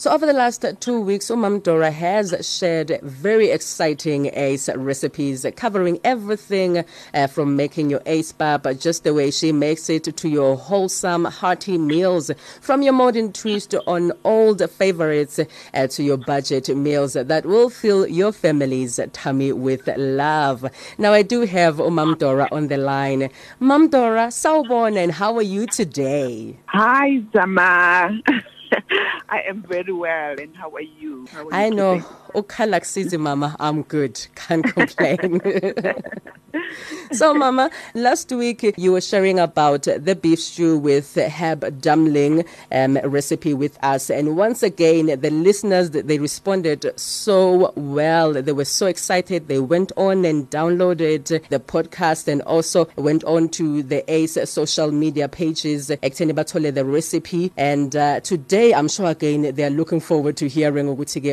So over the last two weeks, Umam Dora has shared very exciting ACE recipes covering everything uh, from making your ACE pap, just the way she makes it, to your wholesome, hearty meals, from your modern twist on old favorites uh, to your budget meals that will fill your family's tummy with love. Now, I do have Umam Dora on the line. Mam Dora, sawubona, and how are you today? Hi, Zama. I am very well, and how are you? How are I you know. kusizi mama, I'm good. Can't complain. so mama, last week you were sharing about the beef stew with herb dumpling um, recipe with us and once again the listeners they responded so well. They were so excited. They went on and downloaded the podcast and also went on to the ACE social media pages ekutheni bathole the recipe and uh, today I'm sure again they are looking forward to hearing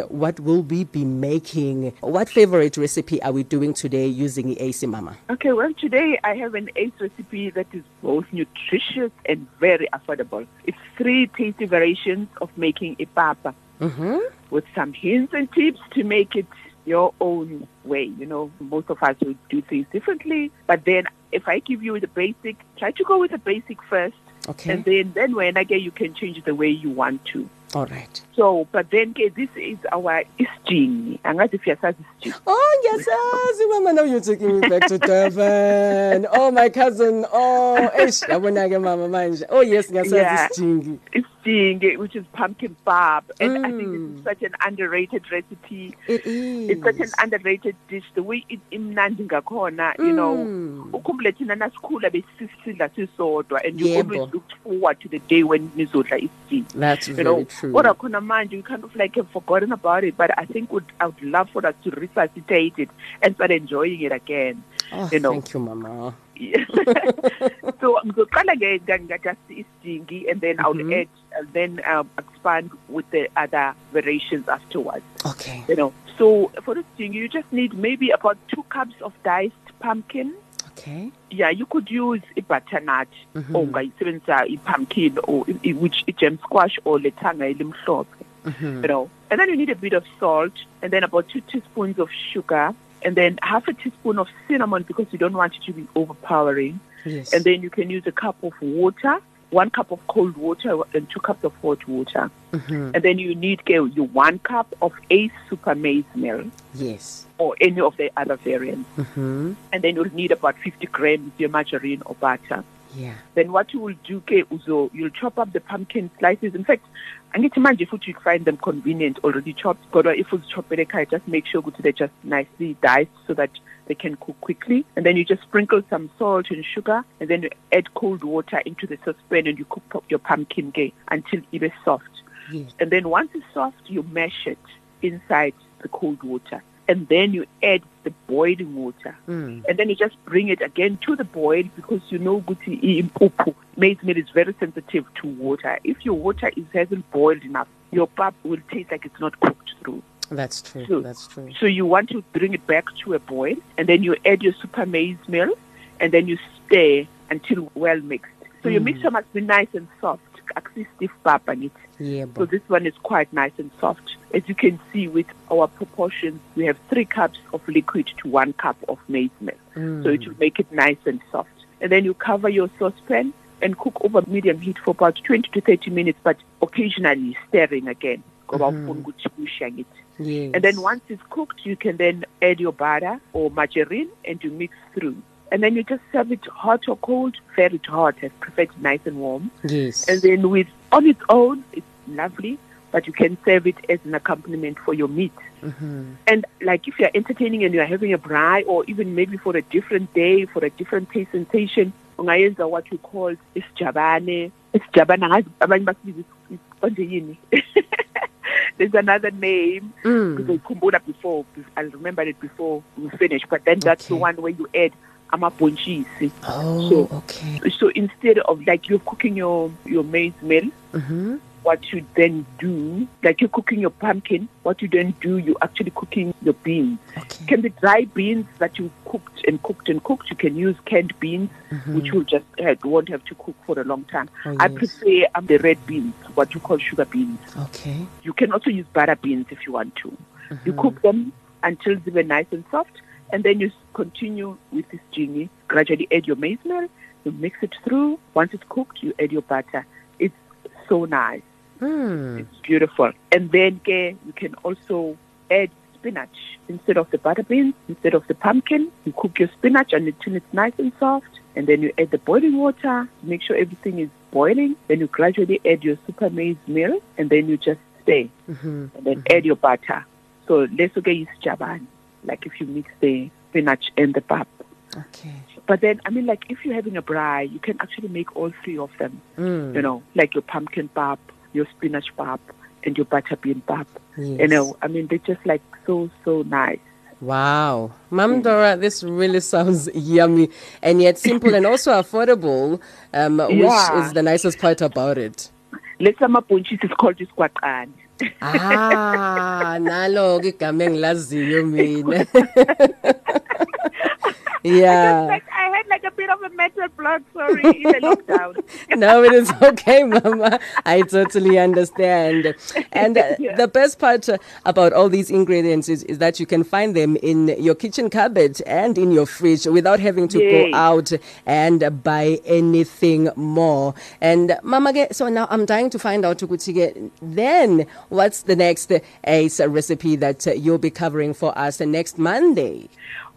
what will we be making? What favorite recipe are we doing today using AC Mama? Okay, well, today I have an ace recipe that is both nutritious and very affordable. It's three tasty variations of making a papa Mhm. with some hints and tips to make it your own way. You know, most of us will do things differently, but then if I give you the basic, try to go with the basic first, Okay. and then then when again you can change the way you want to. All right. So, but then ke, this is our isjingi. Angazi if yasazi isjingi. Oh, ngiyasazi mama now you're taking me back to Durban. Oh, my cousin. Oh, eish, yabona ke mama manje. Oh, yes, ngiyasazi Yeah. isijingi. Isjingi, which is pumpkin pap, and I think Mm. it's such an underrated recipe. It is. It's such an underrated dish. The way it imnandi ngakhona, you know. Mm. ukhumbule thina nasikhula besisidla sisodwa and you always looked forward to the day when nizodla isjingi That's you very know true. kodwa khona manje you kind of like have forgotten about it but i think would i would love for us to resuscitate it and start enjoying it again Oh, you know. thank you, mama. so ngizoqala nge nga- just isjingi and then i'll Mhm. add and then um, expand with the other variations afterwards Okay. you know so for isjingi you just need maybe about two cups of diced pumpkin Okay. yeah you could use i-butternut Mhm. or ungayisebenzisa i-pumpkin or which i-gem squash or lethanga elimhlophe Mhm. you know and then you need a bit of salt and then about two teaspoons of sugar and then half a teaspoon of cinnamon because you don't want it to be overpowering Yes. and then you can use a cup of water one cup of cold water and two cups of hot water Mhm. and then you need your one cup of ace super maize meal Yes. or any of the other variants Mhm. and then you'll need about 50 grams of your margarine or butter Yeah. then what you will do ke uzo you'll chop up the pumpkin slices. In fact angithi manje futhi you find them convenient already chopped. Kodwa if uzichophele ekhaya just make sure ukuthi they're just nicely diced so that they can cook quickly. And then you just sprinkle some salt and sugar and then you add cold water into the saucepan and you cook pu- your pumpkin ke until it is soft. Yes. and then once it's soft you mash it inside the cold water and then you add the boiling water Mm. and then you just bring it again to the boil because you know Guti impuppu maize meal is very sensitive to water. If your water is hasn't boiled enough, your pap will taste like it's not cooked through. That's true. So- That's true. So you want to bring it back to a boil, and then you add your super maize meal, and then you stir until well mixed. So your Mm. mixture must be nice and soft. Actually, stiff pap on it. So this one is quite nice and soft. As you can see with our proportions, we have three cups of liquid to one cup of maize meal. Mm. So it will make it nice and soft. And then you cover your saucepan and cook over medium heat for about 20 to 30 minutes, but occasionally stirring again. ngoba ufuna ukuthi kusha. Yes. And then once it's cooked, you can then add your butter or margarine and you mix through. And then you just serve it hot or cold, very hot, I prefer it nice and warm. Yes. And then with on its own, it's lovely, but you can serve it as an accompaniment for your meat. Mhm. And like if you're entertaining and you're having a braai or even maybe for a different day, for a different presentation, ungayenza what you call isijabane. Isijabane angazi abanye basibiza is- konje yini. There's another name because Mm. ngizokhumbula before I'll remember it before we finish but then that's the one where you add amabhontshisi. Oh, So- okay. So instead of like you're cooking your your maize meal Mhm. what you then do, like you're cooking your pumpkin, what you then do, you're actually cooking your beans. Okay. Can be dry beans that you cooked and cooked and cooked. You can use canned beans, which will just uh, won't have to cook for a long time. Mm-hmm. Oh, I yes. prefer um, the red beans, what you call sugar beans. Okay. You can also use butter beans if you want to. You Mm-hmm. cook them until they were nice and soft, and then you continue with this genie. Gradually add your maize meal, you mix it through. Once it's cooked, you add your butter. It's so nice. Mm. It's beautiful. And then ke, you can also add spinach instead of the butter beans, instead of the pumpkin. You cook your spinach until it's nice and soft. And then you add the boiling water. Make sure everything is boiling. Then you gradually add your super maize meal, and then you just stir. Mhm. And then add your butter. So let's get is jaban, like if you mix the spinach and the pap. Okay. But then, I mean, like if you're having a braai, you can actually make all three of them. Mm. You know, like your pumpkin pap, your spinach pap, and your butter bean pap. Yes. You know, I mean, they're just like so, so nice. Wow. Mam Dora, this really sounds yummy and yet simple and also affordable, um, which is the nicest part about it. Let's say bunches is called iskwaqani. Ah, nalo ke igama engilaziyo mina. yeah. Like I had like a bit of a mental block, sorry, in the lockdown. no, it is okay, Mama. I totally understand. And uh, Yeah. the best part uh, about all these ingredients is, is that you can find them in your kitchen cupboard and in your fridge without having to Yes. go out and buy anything more. And Mama, so now I'm dying to find out then what's the next uh, ace recipe that you'll be covering for us next Monday?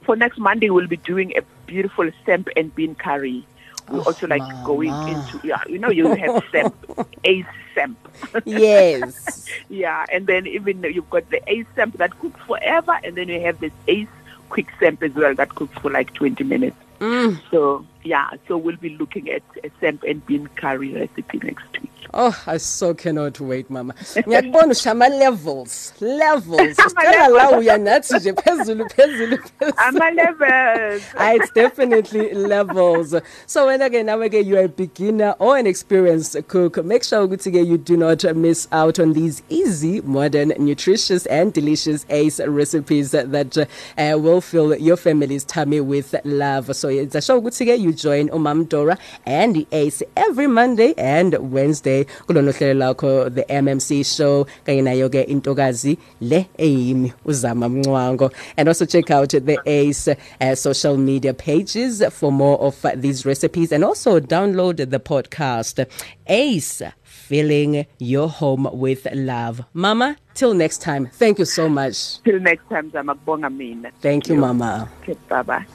For next Monday, we'll be doing a beautiful samp and bean curry. We also like Mama. going into yeah, you know, you have samp, ace samp. Yes. Yeah, and then even you've got the ace samp that cooks forever, and then you have this ace quick samp as well that cooks for like 20 minutes. Mm. So yeah, so we'll be looking at a samp and bean curry recipe next week. Oh, I so cannot wait, Mama. Ngiyakubona ushama levels, levels. Sicela la uya nathi nje phezulu phezulu. Ama levels. It's definitely levels. So when again, now again, you're a beginner or an experienced cook, make sure ukuthi ke you do not miss out on these easy, modern, nutritious, and delicious ace recipes that, that uh, will fill your family's tummy with love. So it's a show ukuthi ke you join Umam Dora and the Ace every Monday and Wednesday kulono hlelo lakho the MMC show kanye nayo ke intokazi le eyimi uzama mncwango. And also check out the Ace uh, social media pages for more of these recipes. And also download the podcast Ace filling your home with love. Mama till next time. Thank you so much. Till next time, Zamakbonga Mina. thank you mama. Okay, bye bye.